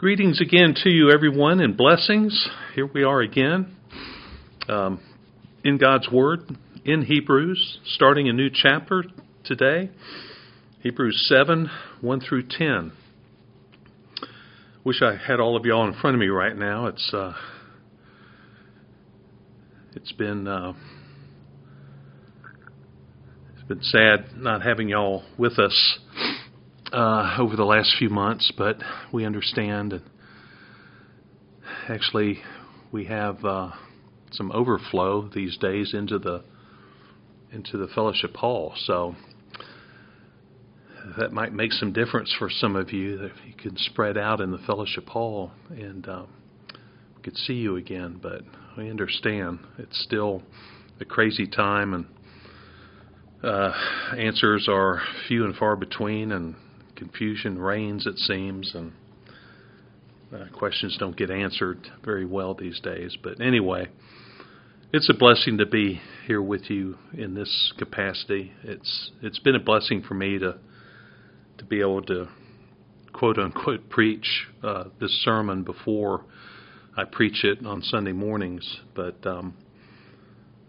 Greetings again to you, everyone, and blessings. Here we are again um, in God's Word, in Hebrews, starting a new chapter today Hebrews 7 1 through 10. Wish I had all of y'all in front of me right now. It's uh, it's been uh, it's been sad not having y'all with us uh, over the last few months, but we understand. And actually, we have uh, some overflow these days into the into the fellowship hall, so that might make some difference for some of you that you can spread out in the fellowship hall and um, we could see you again. But we understand it's still a crazy time and uh, answers are few and far between and confusion reigns, it seems, and uh, questions don't get answered very well these days. But anyway, it's a blessing to be here with you in this capacity. It's it's been a blessing for me to to be able to quote unquote preach uh, this sermon before I preach it on Sunday mornings. But um,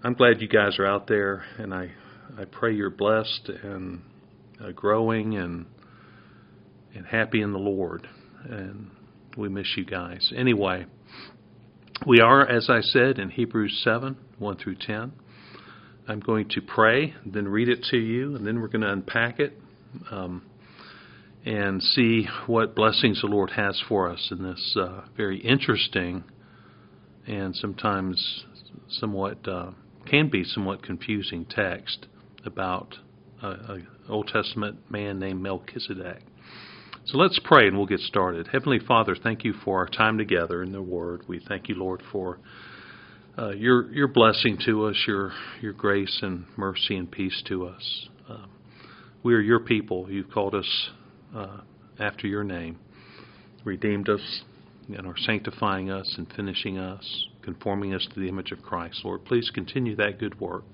I'm glad you guys are out there, and I I pray you're blessed and uh, growing and and happy in the Lord. And we miss you guys. Anyway, we are, as I said, in Hebrews 7 1 through 10. I'm going to pray, then read it to you, and then we're going to unpack it um, and see what blessings the Lord has for us in this uh, very interesting and sometimes somewhat uh, can be somewhat confusing text about an Old Testament man named Melchizedek. So let's pray and we'll get started. Heavenly Father, thank you for our time together in the Word. We thank you, Lord, for uh, your your blessing to us, your your grace and mercy and peace to us. Uh, we are your people. You've called us uh, after your name, redeemed us, and are sanctifying us and finishing us, conforming us to the image of Christ. Lord, please continue that good work.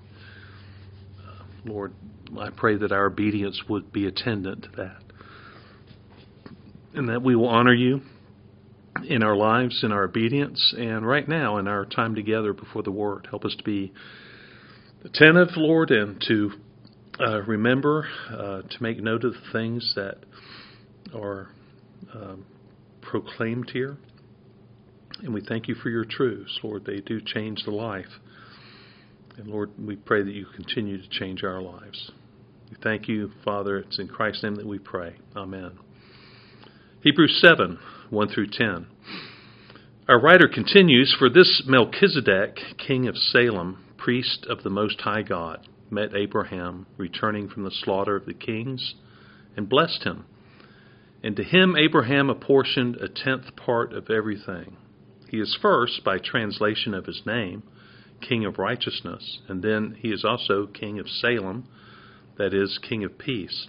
Uh, Lord, I pray that our obedience would be attendant to that and that we will honor you in our lives, in our obedience, and right now in our time together before the Word. Help us to be attentive, Lord, and to uh, remember uh, to make note of the things that are um, proclaimed here. And we thank you for your truths, Lord. They do change the life. And Lord, we pray that you continue to change our lives. We thank you, Father. It's in Christ's name that we pray. Amen. Hebrews 7 1 through 10. Our writer continues For this Melchizedek, king of Salem, priest of the Most High God, met Abraham returning from the slaughter of the kings and blessed him. And to him Abraham apportioned a tenth part of everything. He is first, by translation of his name, King of Righteousness, and then he is also King of Salem, that is, King of Peace.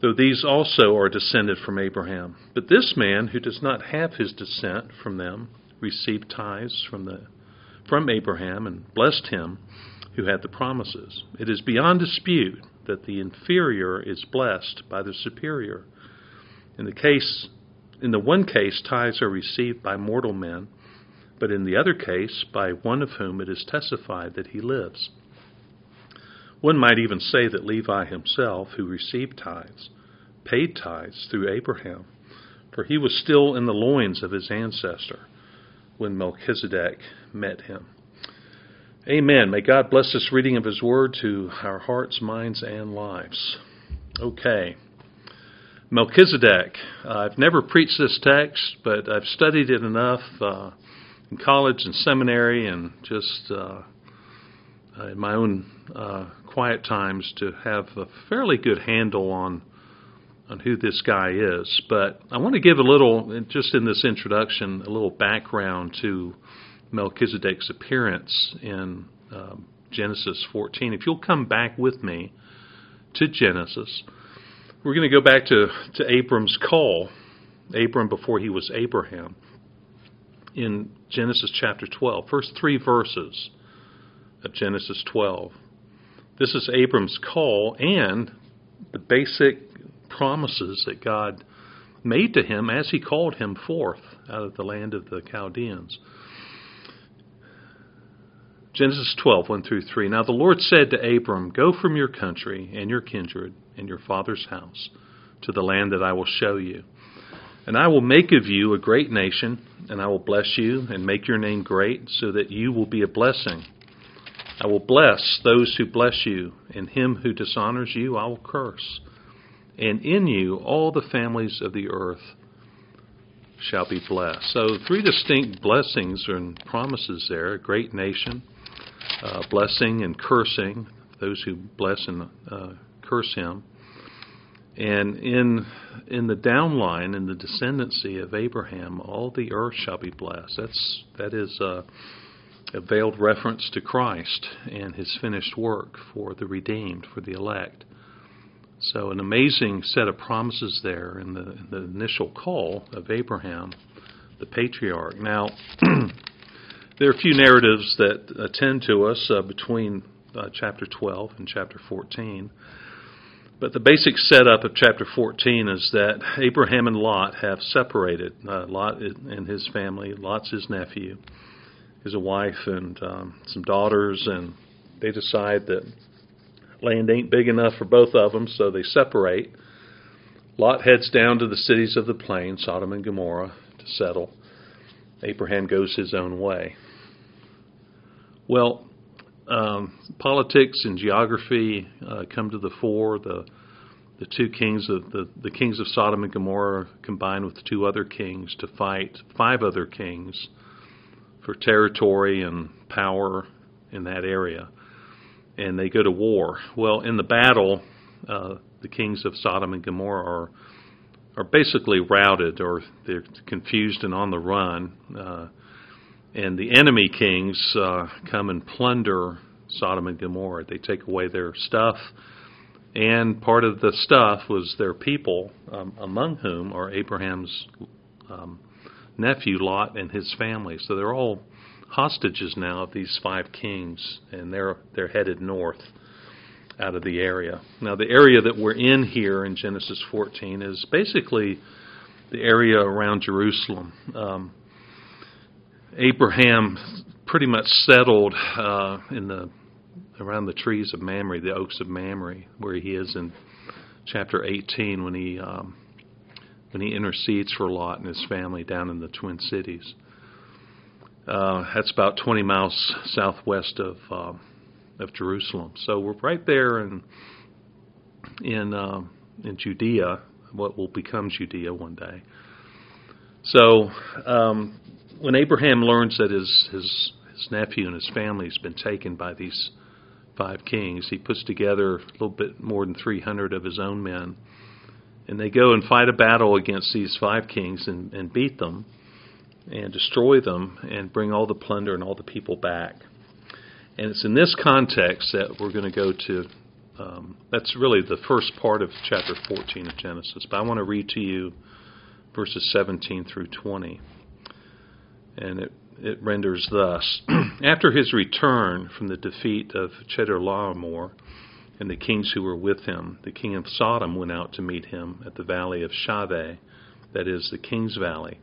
though these also are descended from Abraham. But this man, who does not have his descent from them, received tithes from, the, from Abraham and blessed him who had the promises. It is beyond dispute that the inferior is blessed by the superior. In the case, in the one case, tithes are received by mortal men, but in the other case, by one of whom it is testified that he lives. One might even say that Levi himself, who received tithes, paid tithes through Abraham, for he was still in the loins of his ancestor when Melchizedek met him. Amen. May God bless this reading of his word to our hearts, minds, and lives. Okay. Melchizedek. I've never preached this text, but I've studied it enough uh, in college and seminary and just uh, in my own uh, quiet times to have a fairly good handle on on who this guy is. But I want to give a little, just in this introduction, a little background to Melchizedek's appearance in um, Genesis 14. If you'll come back with me to Genesis, we're going to go back to, to Abram's call, Abram before he was Abraham, in Genesis chapter 12, first three verses of Genesis 12. This is Abram's call and the basic promises that God made to him as he called him forth out of the land of the Chaldeans. Genesis 12, 1 through 3. Now the Lord said to Abram, Go from your country and your kindred and your father's house to the land that I will show you. And I will make of you a great nation, and I will bless you and make your name great, so that you will be a blessing. I will bless those who bless you, and him who dishonors you I will curse. And in you all the families of the earth shall be blessed. So, three distinct blessings and promises there a great nation, uh, blessing and cursing, those who bless and uh, curse him. And in in the downline, in the descendancy of Abraham, all the earth shall be blessed. That's that is. Uh, a veiled reference to Christ and his finished work for the redeemed, for the elect. So, an amazing set of promises there in the, in the initial call of Abraham, the patriarch. Now, there are a few narratives that attend to us uh, between uh, chapter 12 and chapter 14. But the basic setup of chapter 14 is that Abraham and Lot have separated. Uh, Lot and his family, Lot's his nephew is a wife and um, some daughters, and they decide that land ain't big enough for both of them, so they separate. Lot heads down to the cities of the plain, Sodom and Gomorrah, to settle. Abraham goes his own way. Well, um, politics and geography uh, come to the fore. The the two kings of the, the kings of Sodom and Gomorrah combine with two other kings to fight five other kings for territory and power in that area. And they go to war. Well, in the battle, uh, the kings of Sodom and Gomorrah are are basically routed or they're confused and on the run. Uh, and the enemy kings uh, come and plunder Sodom and Gomorrah. They take away their stuff, and part of the stuff was their people, um, among whom are Abraham's um, nephew Lot and his family. So they're all hostages now of these five kings, and they're they're headed north out of the area. Now the area that we're in here in Genesis 14 is basically the area around Jerusalem. Um, Abraham pretty much settled uh, in the around the trees of Mamre, the oaks of Mamre, where he is in chapter 18 when he um, when he intercedes for Lot and his family down in the Twin Cities. Uh, that's about 20 miles southwest of uh, of Jerusalem. So we're right there in in uh, in Judea, what will become Judea one day. So um, when Abraham learns that his his his nephew and his family has been taken by these five kings, he puts together a little bit more than 300 of his own men and they go and fight a battle against these five kings and, and beat them and destroy them and bring all the plunder and all the people back. And it's in this context that we're going to go to. Um, that's really the first part of chapter 14 of Genesis. But I want to read to you verses 17 through 20. And it, it renders thus After his return from the defeat of Chedorlaomer, and the kings who were with him. The king of Sodom went out to meet him at the valley of Shaveh, that is, the king's valley.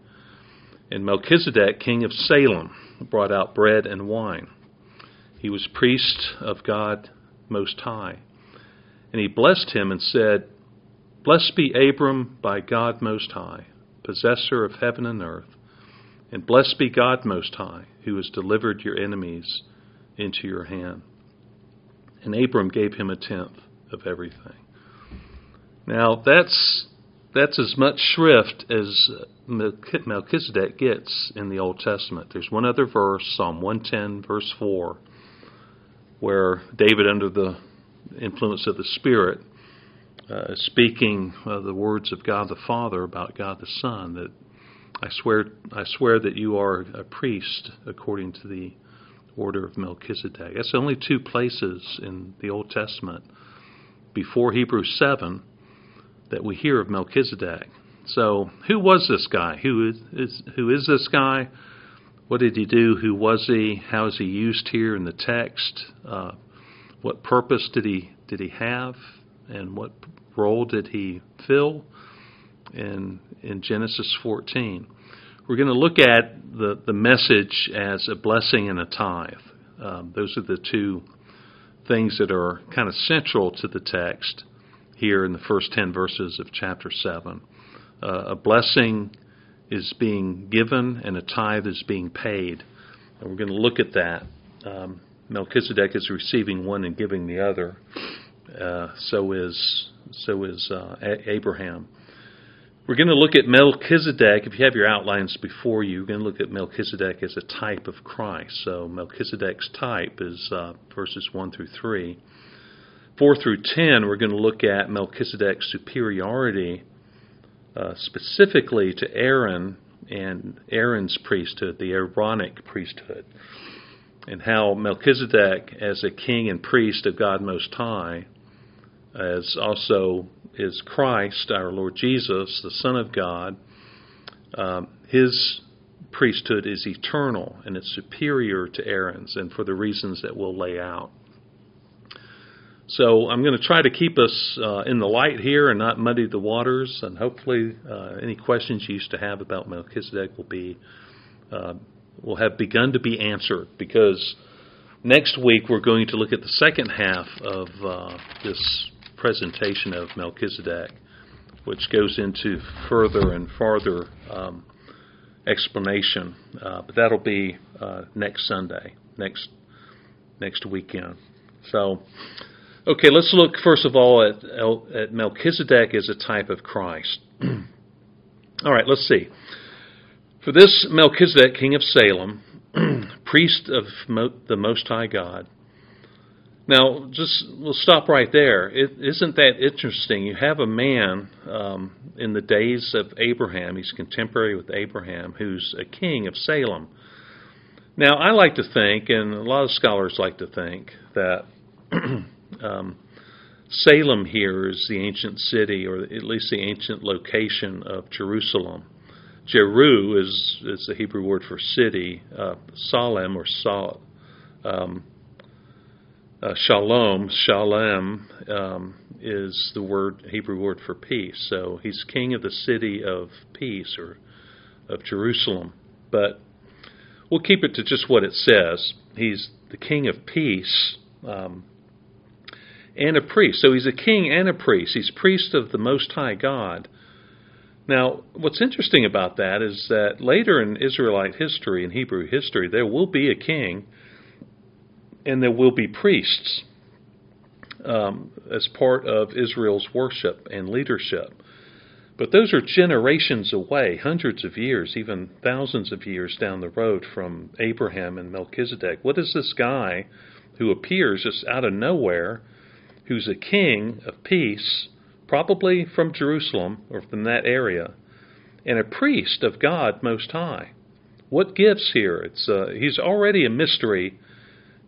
And Melchizedek, king of Salem, brought out bread and wine. He was priest of God Most High. And he blessed him and said, Blessed be Abram by God Most High, possessor of heaven and earth. And blessed be God Most High, who has delivered your enemies into your hand and Abram gave him a tenth of everything. Now that's that's as much shrift as Melchizedek gets in the Old Testament. There's one other verse, Psalm 110, verse 4, where David, under the influence of the Spirit, uh, speaking uh, the words of God the Father about God the Son. That I swear, I swear that you are a priest according to the order of Melchizedek. That's only two places in the Old Testament before Hebrews seven that we hear of Melchizedek. So, who was this guy? Who is, is who is this guy? What did he do? Who was he? How is he used here in the text? Uh, what purpose did he did he have, and what role did he fill in in Genesis 14? We're going to look at the the message as a blessing and a tithe. Um, those are the two things that are kind of central to the text here in the first ten verses of chapter seven. Uh, a blessing is being given and a tithe is being paid. And we're going to look at that. Um, Melchizedek is receiving one and giving the other. Uh, so is so is uh, Abraham. We're going to look at Melchizedek. If you have your outlines before you, we're going to look at Melchizedek as a type of Christ. So Melchizedek's type is uh, verses one through three. Four through ten, we're going to look at Melchizedek's superiority uh, specifically to Aaron and Aaron's priesthood, the Aaronic priesthood, and how Melchizedek, as a king and priest of God Most High, as also is Christ, our Lord Jesus, the Son of God, um, his priesthood is eternal and it's superior to Aaron's, and for the reasons that we'll lay out. So I'm going to try to keep us uh, in the light here and not muddy the waters. And hopefully, uh, any questions you used to have about Melchizedek will be uh, will have begun to be answered because next week we're going to look at the second half of uh, this presentation of Melchizedek, which goes into further and farther um, explanation. Uh, but that'll be uh, next Sunday, next next weekend. So. Okay, let's look first of all at, at Melchizedek as a type of Christ. all right, let's see. For this Melchizedek, king of Salem, priest of the Most High God. Now, just we'll stop right there. is isn't that interesting? You have a man um, in the days of Abraham. He's contemporary with Abraham, who's a king of Salem. Now, I like to think, and a lot of scholars like to think, that Um, Salem here is the ancient city, or at least the ancient location of Jerusalem. Jeru is is the Hebrew word for city. Uh, Salem or Sal, um, uh, Shalom, Shalem um, is the word Hebrew word for peace. So he's king of the city of peace or of Jerusalem. But we'll keep it to just what it says. He's the king of peace. Um, and a priest. So he's a king and a priest. He's priest of the Most High God. Now, what's interesting about that is that later in Israelite history, in Hebrew history, there will be a king and there will be priests um, as part of Israel's worship and leadership. But those are generations away, hundreds of years, even thousands of years down the road from Abraham and Melchizedek. What is this guy who appears just out of nowhere? who's a king of peace, probably from Jerusalem or from that area, and a priest of God Most High. What gives here? It's uh, he's already a mystery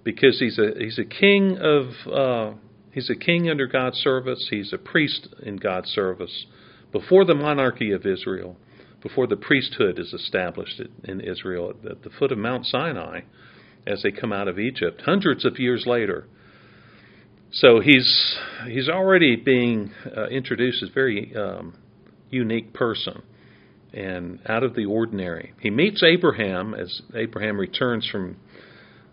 because he's a he's a king of uh, he's a king under God's service. He's a priest in God's service before the monarchy of Israel, before the priesthood is established in Israel at the foot of Mount Sinai as they come out of Egypt. Hundreds of years later, so he's he's already being uh, introduced as a very um, unique person and out of the ordinary. He meets Abraham as Abraham returns from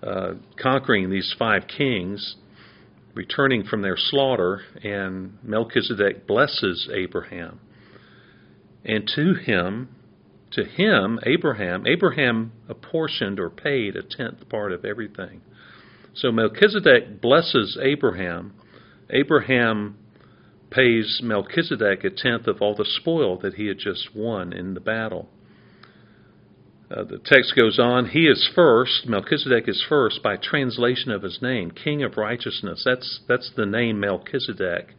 uh, conquering these five kings, returning from their slaughter, and Melchizedek blesses Abraham. And to him, to him, Abraham, Abraham apportioned or paid a tenth part of everything. So Melchizedek blesses Abraham. Abraham pays Melchizedek a tenth of all the spoil that he had just won in the battle. Uh, the text goes on, he is first, Melchizedek is first by translation of his name, King of Righteousness. That's, that's the name Melchizedek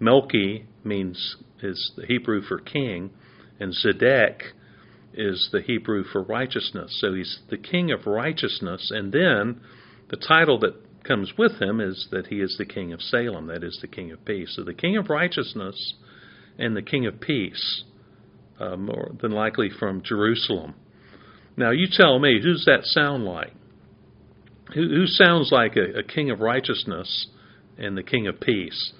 Melchi means is the Hebrew for king, and Zedek is the Hebrew for righteousness. So he's the king of righteousness, and then the title that comes with him is that he is the king of Salem, that is the king of peace. So the king of righteousness and the king of peace, uh, more than likely from Jerusalem. Now you tell me, who's that sound like? Who, who sounds like a, a king of righteousness and the king of peace?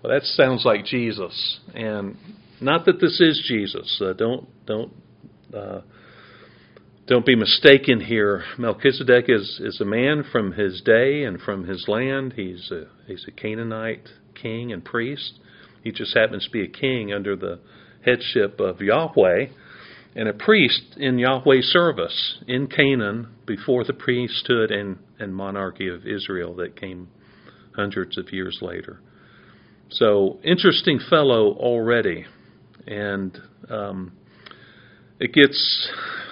Well, that sounds like Jesus, and not that this is Jesus. Uh, don't don't uh, don't be mistaken here. Melchizedek is is a man from his day and from his land. He's a he's a Canaanite king and priest. He just happens to be a king under the headship of Yahweh and a priest in Yahweh's service in Canaan before the priesthood and, and monarchy of Israel that came hundreds of years later. So, interesting fellow already. And um, it gets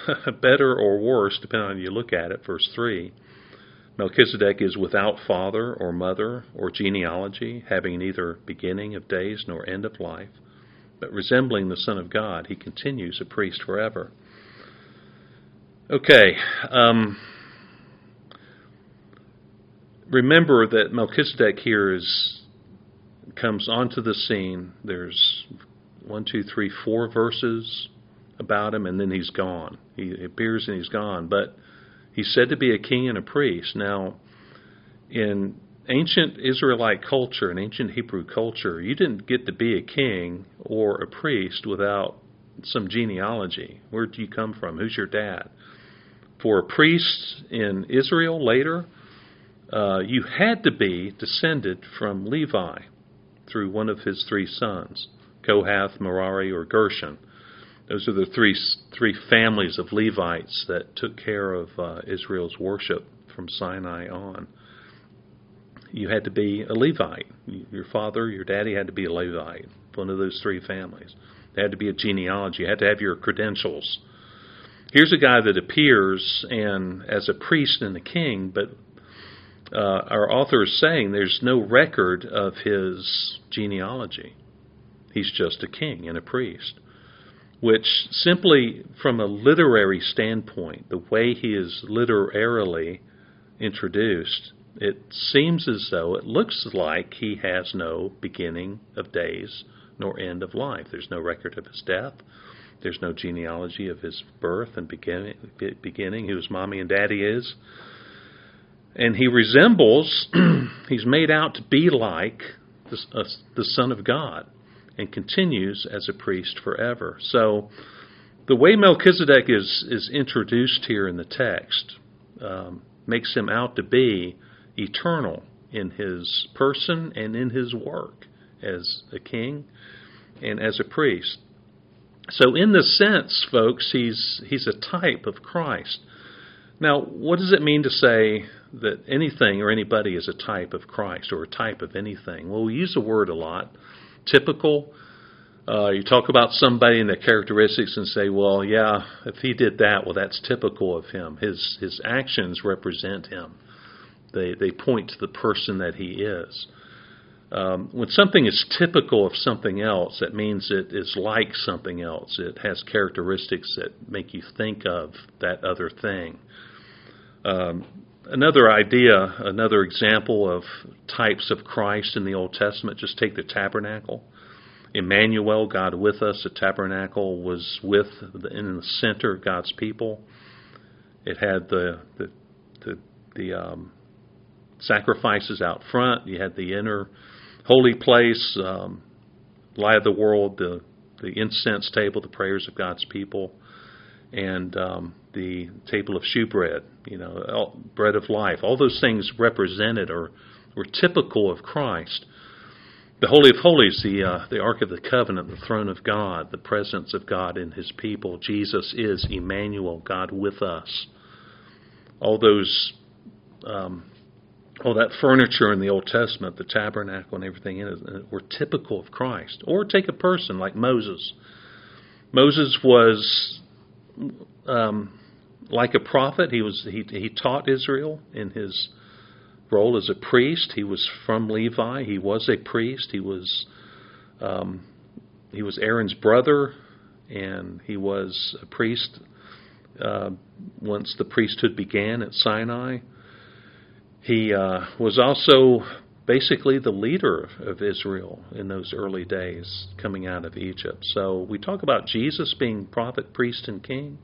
better or worse, depending on how you look at it. Verse 3 Melchizedek is without father or mother or genealogy, having neither beginning of days nor end of life, but resembling the Son of God, he continues a priest forever. Okay. Um, remember that Melchizedek here is comes onto the scene. There's one, two, three, four verses about him, and then he's gone. He appears and he's gone. But he's said to be a king and a priest. Now, in ancient Israelite culture, and ancient Hebrew culture, you didn't get to be a king or a priest without some genealogy. Where do you come from? Who's your dad? For a priest in Israel later, uh, you had to be descended from Levi through one of his three sons, Kohath, Merari, or Gershon. Those are the three three families of Levites that took care of uh, Israel's worship from Sinai on. You had to be a Levite. Your father, your daddy had to be a Levite. One of those three families. There had to be a genealogy. You had to have your credentials. Here's a guy that appears and as a priest and a king, but uh, our author is saying there's no record of his genealogy. He's just a king and a priest, which simply from a literary standpoint, the way he is literarily introduced, it seems as though it looks like he has no beginning of days nor end of life. There's no record of his death. There's no genealogy of his birth and beginning, beginning who his mommy and daddy is. And he resembles, he's made out to be like the, uh, the Son of God and continues as a priest forever. So the way Melchizedek is, is introduced here in the text um, makes him out to be eternal in his person and in his work as a king and as a priest. So, in this sense, folks, he's, he's a type of Christ. Now, what does it mean to say that anything or anybody is a type of Christ or a type of anything? Well, we use the word a lot. Typical. Uh, you talk about somebody and their characteristics and say, well, yeah, if he did that, well, that's typical of him. His his actions represent him. They they point to the person that he is. Um, when something is typical of something else, that means it is like something else. It has characteristics that make you think of that other thing. Um, another idea, another example of types of Christ in the Old Testament, just take the tabernacle. Emmanuel, God with us, the tabernacle was with in the center of God's people. It had the the the, the um, sacrifices out front. You had the inner holy place, um, light of the world, the the incense table, the prayers of God's people, and um, the table of shewbread, you know, bread of life. All those things represented or were typical of Christ. The Holy of Holies, the uh, the Ark of the Covenant, the throne of God, the presence of God in His people. Jesus is Emmanuel, God with us. All those um, all that furniture in the Old Testament, the tabernacle and everything in it, uh, were typical of Christ. Or take a person like Moses. Moses was um, like a prophet. He was he he taught Israel in his role as a priest. He was from Levi. He was a priest. He was Um, he was Aaron's brother, and he was a priest uh, once the priesthood began at Sinai. He uh, was also basically the leader of Israel in those early days coming out of Egypt. So we talk about Jesus being prophet, priest, and king.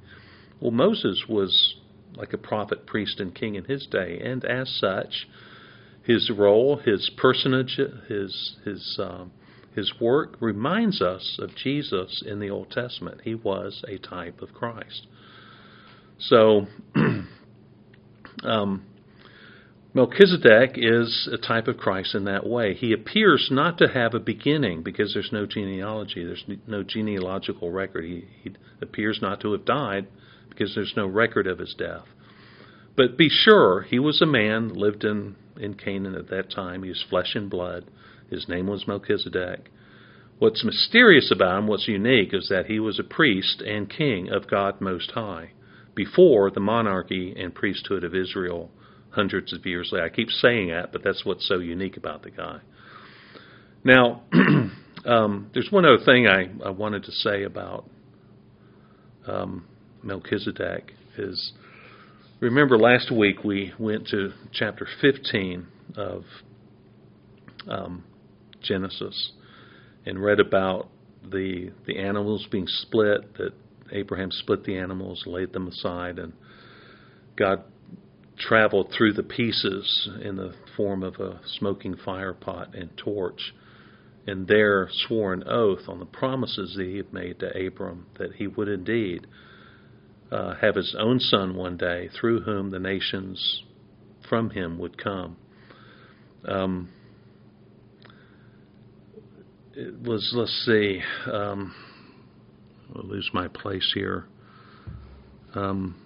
Well, Moses was like a prophet, priest, and king in his day, and as such, his role, his personage, his his um, his work reminds us of Jesus in the Old Testament. He was a type of Christ. So, um, Melchizedek is a type of Christ in that way. He appears not to have a beginning because there's no genealogy, there's no genealogical record. He, he appears not to have died because there's no record of his death. But be sure, he was a man, lived in, in Canaan at that time. He was flesh and blood. His name was Melchizedek. What's mysterious about him, what's unique, is that he was a priest and king of God Most High before the monarchy and priesthood of Israel hundreds of years later. I keep saying that, but that's what's so unique about the guy. Now, um, there's one other thing I, I wanted to say about um, Melchizedek is remember last week we went to chapter 15 of um, Genesis and read about the the animals being split that Abraham split the animals, laid them aside, and God traveled through the pieces in the form of a smoking fire pot and torch, and there swore an oath on the promises that he had made to Abram that he would indeed uh, have his own son one day, through whom the nations from him would come. Um, it was, let's see, um, I'll lose my place here. Um,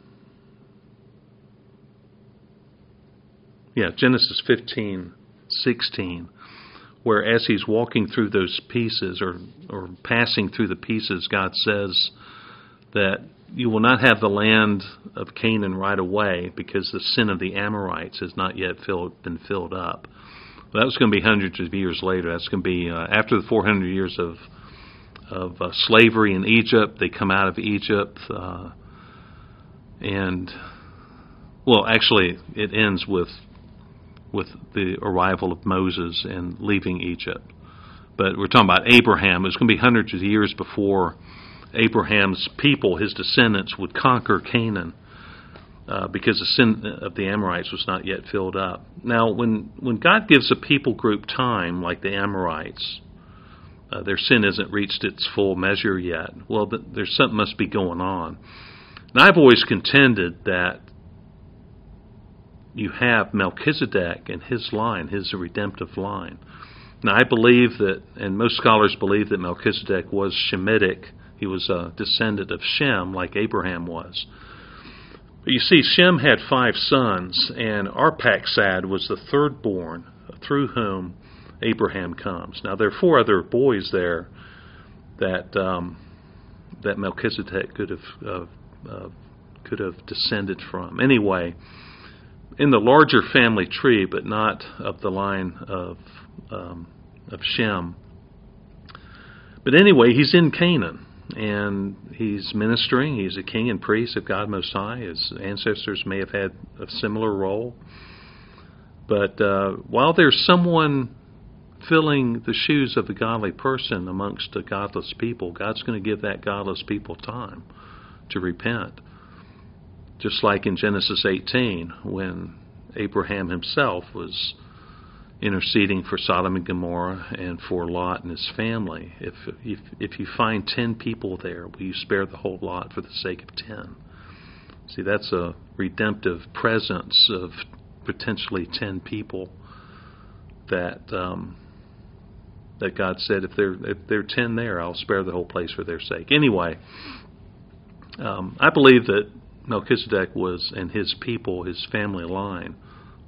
yeah, Genesis 15, 16, where as he's walking through those pieces or, or passing through the pieces, God says that you will not have the land of Canaan right away because the sin of the Amorites has not yet filled, been filled up. Well, that was going to be hundreds of years later. That's going to be uh, after the 400 years of of uh, slavery in Egypt. They come out of Egypt, uh, and well, actually, it ends with with the arrival of Moses and leaving Egypt. But we're talking about Abraham. It's going to be hundreds of years before Abraham's people, his descendants, would conquer Canaan. Uh, because the sin of the Amorites was not yet filled up. Now, when when God gives a people group time, like the Amorites, uh, their sin hasn't reached its full measure yet. Well, there's something must be going on. And I've always contended that you have Melchizedek and his line, his redemptive line. Now, I believe that, and most scholars believe that Melchizedek was Shemitic. He was a descendant of Shem, like Abraham was. But you see, Shem had five sons, and Arphaxad was the third born, through whom Abraham comes. Now there are four other boys there that um, that Melchizedek could have uh, uh, could have descended from. Anyway, in the larger family tree, but not of the line of um, of Shem. But anyway, he's in Canaan, and he's ministering. He's a king and priest of God Most High. His ancestors may have had a similar role. But uh, while there's someone filling the shoes of the godly person amongst a godless people, God's going to give that godless people time to repent. Just like in Genesis 18, when Abraham himself was interceding for Sodom and Gomorrah and for Lot and his family. If, if, if you find 10 people there, will you spare the whole lot for the sake of 10? See, that's a redemptive presence of potentially 10 people that um, that God said, if there if there are 10 there, I'll spare the whole place for their sake. Anyway, um, I believe that Melchizedek was, and his people, his family line,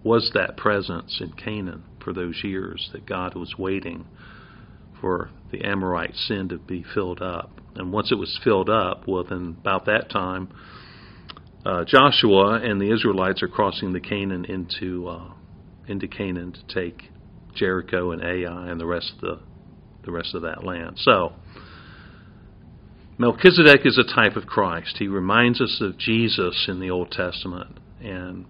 was that presence in Canaan for those years that God was waiting for the Amorite sin to be filled up. And once it was filled up, well, then about that time, uh, Joshua and the Israelites are crossing the Canaan into uh, into Canaan to take Jericho and Ai and the rest of the the rest of that land. So, Melchizedek is a type of Christ. He reminds us of Jesus in the Old Testament. And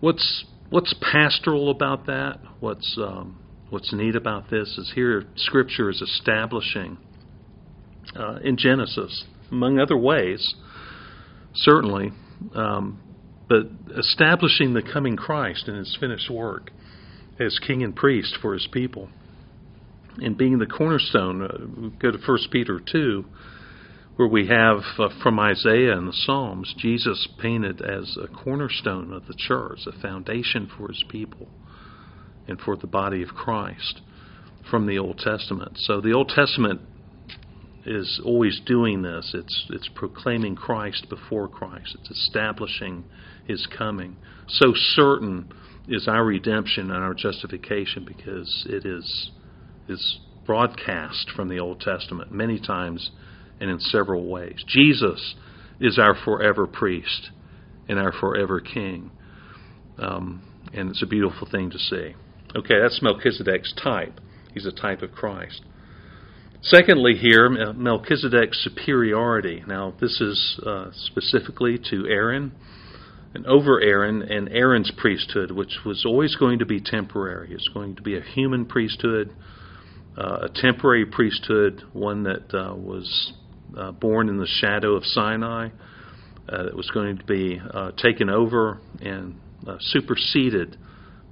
what's what's pastoral about that? What's um, what's neat about this is here Scripture is establishing uh, in Genesis, among other ways, certainly, um, but establishing the coming Christ and His finished work as King and Priest for His people, and being the cornerstone. Uh, go to First Peter two where we have uh, from Isaiah and the Psalms Jesus painted as a cornerstone of the church, a foundation for his people and for the body of Christ from the Old Testament. So the Old Testament is always doing this. It's it's proclaiming Christ before Christ. It's establishing his coming. So certain is our redemption and our justification because it is is broadcast from the Old Testament many times and in several ways. Jesus is our forever priest and our forever king. Um, and it's a beautiful thing to see. Okay, that's Melchizedek's type. He's a type of Christ. Secondly, here, Melchizedek's superiority. Now, this is uh, specifically to Aaron and over Aaron and Aaron's priesthood, which was always going to be temporary. It's going to be a human priesthood, uh, a temporary priesthood, one that uh, was uh, born in the shadow of Sinai uh, that was going to be uh, taken over and uh, superseded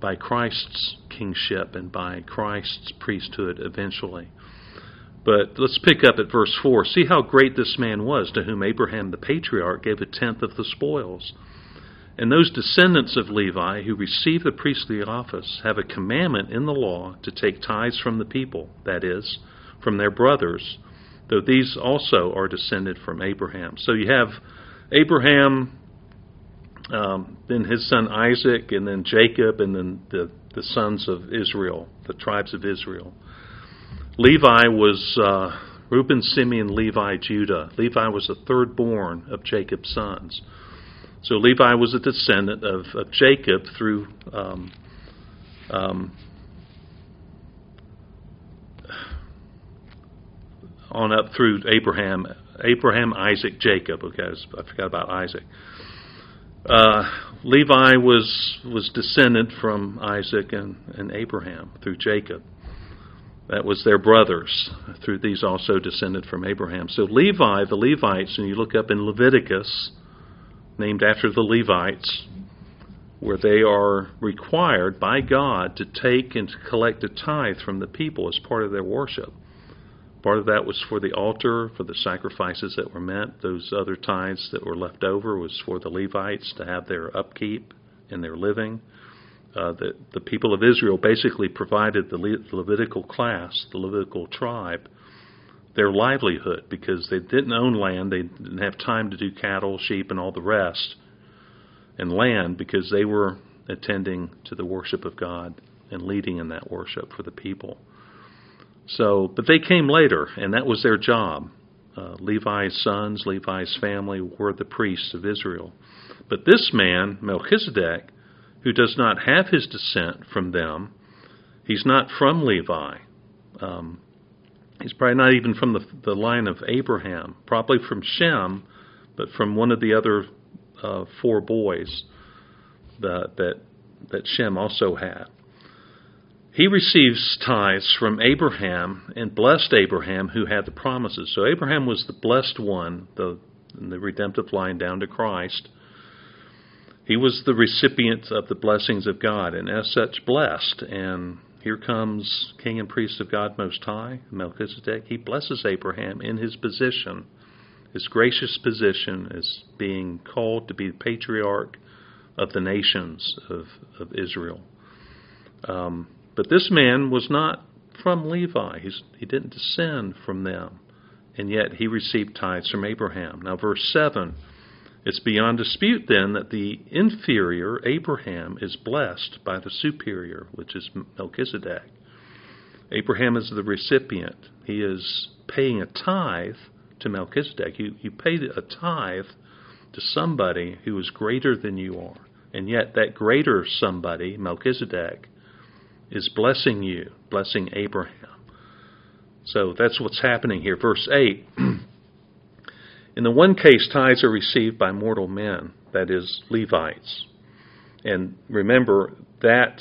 by Christ's kingship and by Christ's priesthood eventually. But let's pick up at verse 4. See how great this man was, to whom Abraham the patriarch gave a tenth of the spoils. And those descendants of Levi who receive the priestly office have a commandment in the law to take tithes from the people, that is, from their brothers, though these also are descended from Abraham. So you have Abraham, um, then his son Isaac, and then Jacob, and then the, the sons of Israel, the tribes of Israel. Levi was uh, Reuben, Simeon, Levi, Judah. Levi was the third born of Jacob's sons. So Levi was a descendant of, of Jacob through um, um, on up through Abraham, Abraham, Isaac, Jacob. Okay, I forgot about Isaac. Uh, Levi was was descended from Isaac and, and Abraham through Jacob. That was their brothers. Through these also descended from Abraham. So Levi, the Levites, and you look up in Leviticus, named after the Levites, where they are required by God to take and to collect a tithe from the people as part of their worship. Part of that was for the altar, for the sacrifices that were meant. Those other tithes that were left over was for the Levites to have their upkeep and their living. Uh, the, the people of Israel basically provided the, Le- the Levitical class, the Levitical tribe, their livelihood because they didn't own land, they didn't have time to do cattle, sheep, and all the rest, and land because they were attending to the worship of God and leading in that worship for the people. So, but they came later, and that was their job. Uh, Levi's sons, Levi's family were the priests of Israel. But this man, Melchizedek, who does not have his descent from them, he's not from Levi. Um, he's probably not even from the, the line of Abraham, probably from Shem, but from one of the other uh, four boys that, that that Shem also had. He receives tithes from Abraham and blessed Abraham who had the promises. So Abraham was the blessed one, the, the redemptive line down to Christ. He was the recipient of the blessings of God and as such blessed. And here comes King and Priest of God Most High, Melchizedek. He blesses Abraham in his position, his gracious position as being called to be the patriarch of the nations of, of Israel. Um, but this man was not from Levi. He's, he didn't descend from them. And yet he received tithes from Abraham. Now, verse 7 it's beyond dispute then that the inferior, Abraham, is blessed by the superior, which is Melchizedek. Abraham is the recipient. He is paying a tithe to Melchizedek. You, you pay a tithe to somebody who is greater than you are. And yet, that greater somebody, Melchizedek, is blessing you, blessing Abraham. So that's what's happening here. Verse 8 In the one case, tithes are received by mortal men, that is, Levites. And remember, that,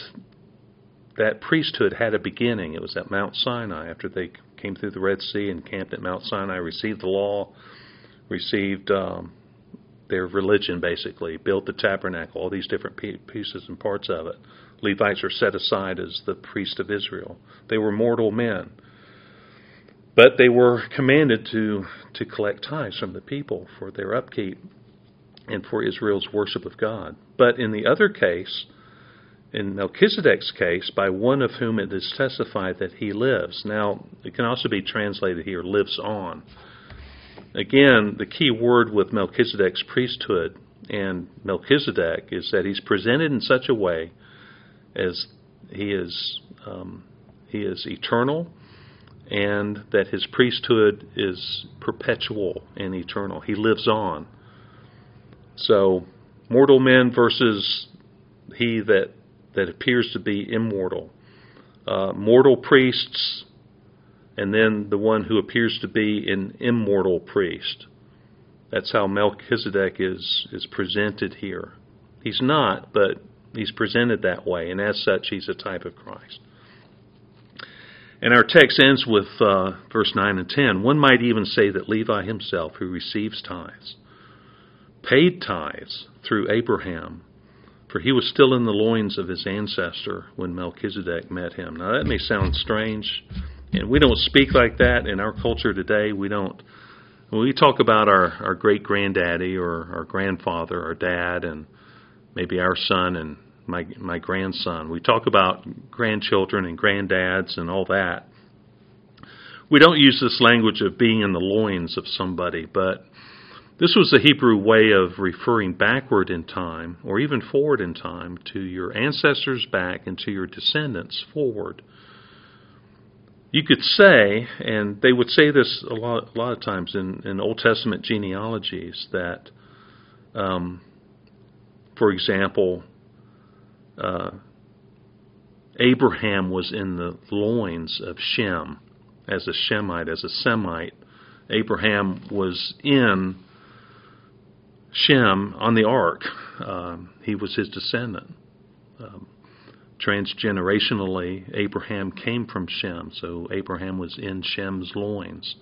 that priesthood had a beginning. It was at Mount Sinai after they came through the Red Sea and camped at Mount Sinai, received the law, received um, their religion, basically, built the tabernacle, all these different pieces and parts of it. Levites are set aside as the priest of Israel. They were mortal men. But they were commanded to, to collect tithes from the people for their upkeep and for Israel's worship of God. But in the other case, in Melchizedek's case, by one of whom it is testified that he lives. Now, it can also be translated here, lives on. Again, the key word with Melchizedek's priesthood and Melchizedek is that he's presented in such a way as he is um, he is eternal and that his priesthood is perpetual and eternal. He lives on. So, mortal men versus he that that appears to be immortal. Uh, mortal priests, and then the one who appears to be an immortal priest. That's how Melchizedek is is presented here. He's not, but he's presented that way, and as such, he's a type of Christ. And our text ends with uh, verse 9 and 10. One might even say that Levi himself, who receives tithes, paid tithes through Abraham, for he was still in the loins of his ancestor when Melchizedek met him. Now, that may sound strange, and we don't speak like that in our culture today. We don't. When we talk about our, our great granddaddy or our grandfather, our dad, and maybe our son and my my grandson. We talk about grandchildren and granddads and all that. We don't use this language of being in the loins of somebody, but this was the Hebrew way of referring backward in time or even forward in time to your ancestors back and to your descendants forward. You could say, and they would say this a lot, a lot of times in, in Old Testament genealogies, that, um, for example, uh, Abraham was in the loins of Shem as a Shemite, as a Semite. Abraham was in Shem on the ark. Um, he was his descendant. Um, transgenerationally, Abraham came from Shem, so Abraham was in Shem's loins.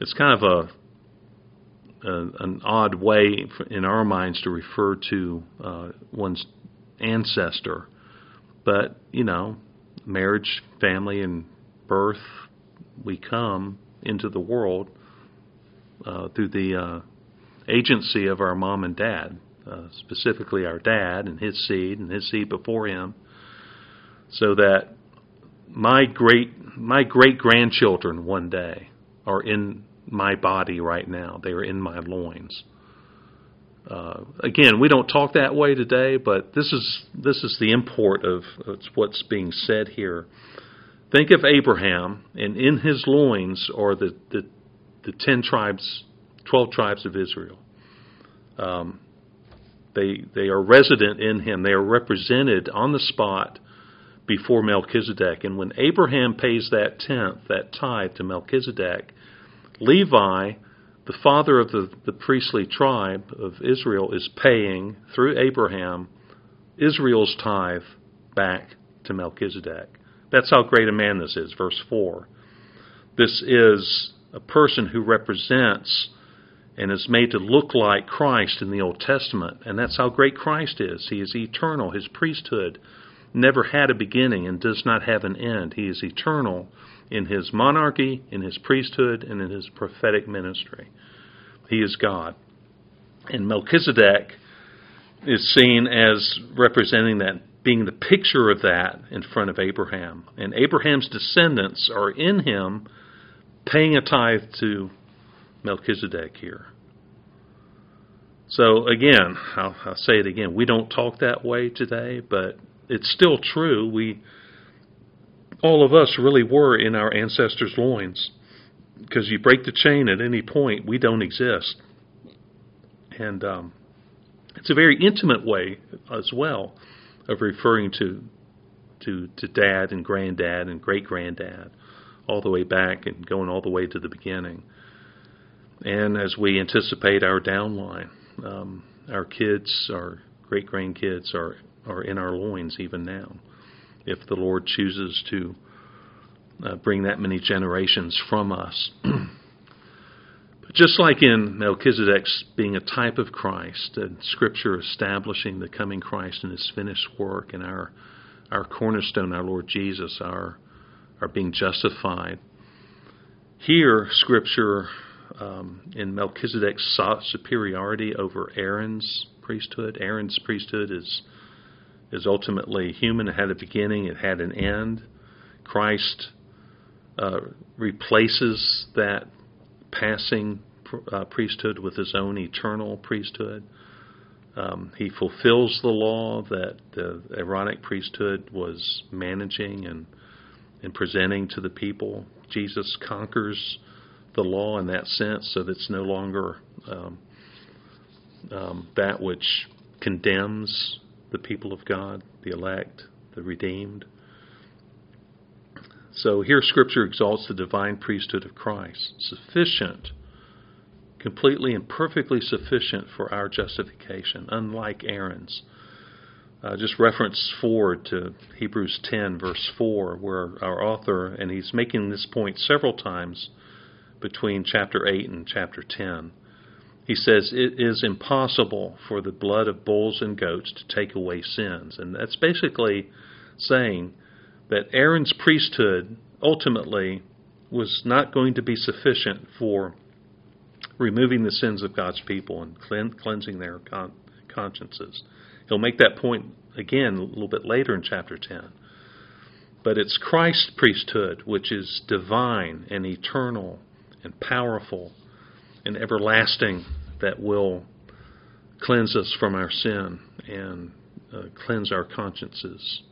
It's kind of a, a an odd way in our minds to refer to uh, one's ancestor. But, you know, marriage, family, and birth, we come into the world uh, through the uh, agency of our mom and dad, uh, specifically our dad and his seed and his seed before him, so that my great my great grandchildren one day are in my body right now. They are in my loins. Uh, again, we don't talk that way today, but this is this is the import of, what's being said here. Think of Abraham, and in his loins are the the, the ten tribes, twelve tribes of Israel. Um, they they are resident in him. They are represented on the spot before Melchizedek. And when Abraham pays that tenth, that tithe to Melchizedek, Levi the father of the, the priestly tribe of Israel is paying, through Abraham, Israel's tithe back to Melchizedek. That's how great a man this is, verse 4. This is a person who represents and is made to look like Christ in the Old Testament. And that's how great Christ is. He is eternal. His priesthood never had a beginning and does not have an end. He is eternal in his monarchy, in his priesthood, and in his prophetic ministry. He is God. And Melchizedek is seen as representing that, being the picture of that in front of Abraham. And Abraham's descendants are in him paying a tithe to Melchizedek here. So again, I'll, I'll, say it again. We don't talk that way today, but it's still true. We all of us really were in our ancestors' loins. Because you break the chain at any point, we don't exist. And um, it's a very intimate way as well of referring to to to dad and granddad and great granddad, all the way back and going all the way to the beginning. And as we anticipate our downline, um, our kids, our great grandkids are, are in our loins even now. If the Lord chooses to uh, bring that many generations from us. but just like in Melchizedek's being a type of Christ, and Scripture establishing the coming Christ and His finished work, and our our cornerstone, our Lord Jesus, our our being justified. Here, Scripture um, in Melchizedek's superiority over Aaron's priesthood. Aaron's priesthood is is ultimately human. It had a beginning. It had an end. Christ uh, replaces that passing uh, priesthood with his own eternal priesthood. Um, he fulfills the law that the Aaronic priesthood was managing and and presenting to the people. Jesus conquers the law in that sense, so that it's no longer um, um, that which condemns the people of God, the elect, the redeemed. So here Scripture exalts the divine priesthood of Christ, sufficient, completely and perfectly sufficient for our justification, unlike Aaron's. Uh, just reference forward to Hebrews 10, verse 4, where our author, and he's making this point several times between chapter 8 and chapter 10. He says, It is impossible for the blood of bulls and goats to take away sins. And that's basically saying that Aaron's priesthood ultimately was not going to be sufficient for removing the sins of God's people and cleansing their con- consciences. He'll make that point again a little bit later in chapter 10. But it's Christ's priesthood, which is divine and eternal and powerful and everlasting, that will cleanse us from our sin and uh, cleanse our consciences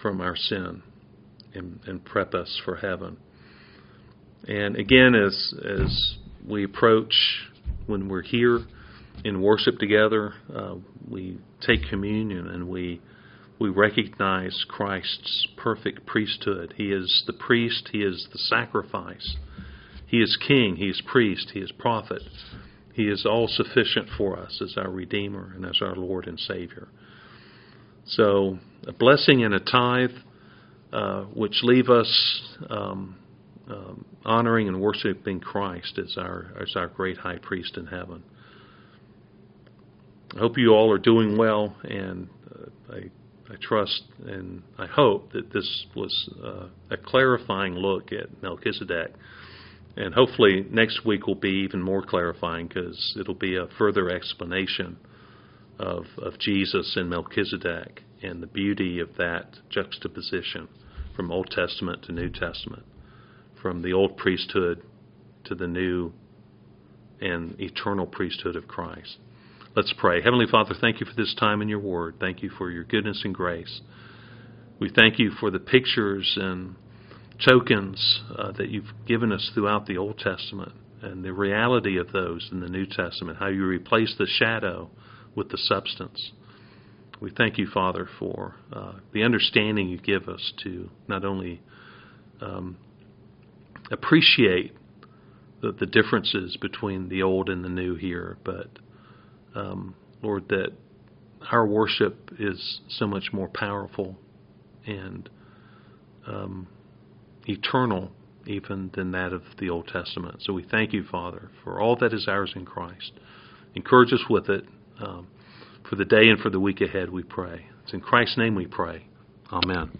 from our sin and, and prep us for heaven. And again, as as we approach when we're here in worship together, uh, we take communion and we we recognize Christ's perfect priesthood. He is the priest. He is the sacrifice. He is king. He is priest. He is prophet. He is all sufficient for us as our Redeemer and as our Lord and Savior. So, a blessing and a tithe uh, which leave us um, um, honoring and worshiping Christ as our as our great High Priest in heaven. I hope you all are doing well, and uh, I I trust and I hope that this was uh, a clarifying look at Melchizedek. And hopefully next week will be even more clarifying because it'll be a further explanation of, of Jesus and Melchizedek and the beauty of that juxtaposition from Old Testament to New Testament, from the old priesthood to the new and eternal priesthood of Christ. Let's pray. Heavenly Father, thank you for this time in your word. Thank you for your goodness and grace. We thank you for the pictures and tokens uh, that you've given us throughout the Old Testament and the reality of those in the New Testament, how you replace the shadow with the substance. We thank you, Father, for uh, the understanding you give us to not only um, appreciate the, the, differences between the old and the new here, but um, Lord, that our worship is so much more powerful and um, eternal even than that of the Old Testament. So we thank you, Father, for all that is ours in Christ. Encourage us with it. Um, for the day and for the week ahead, we pray. It's in Christ's name we pray. Amen.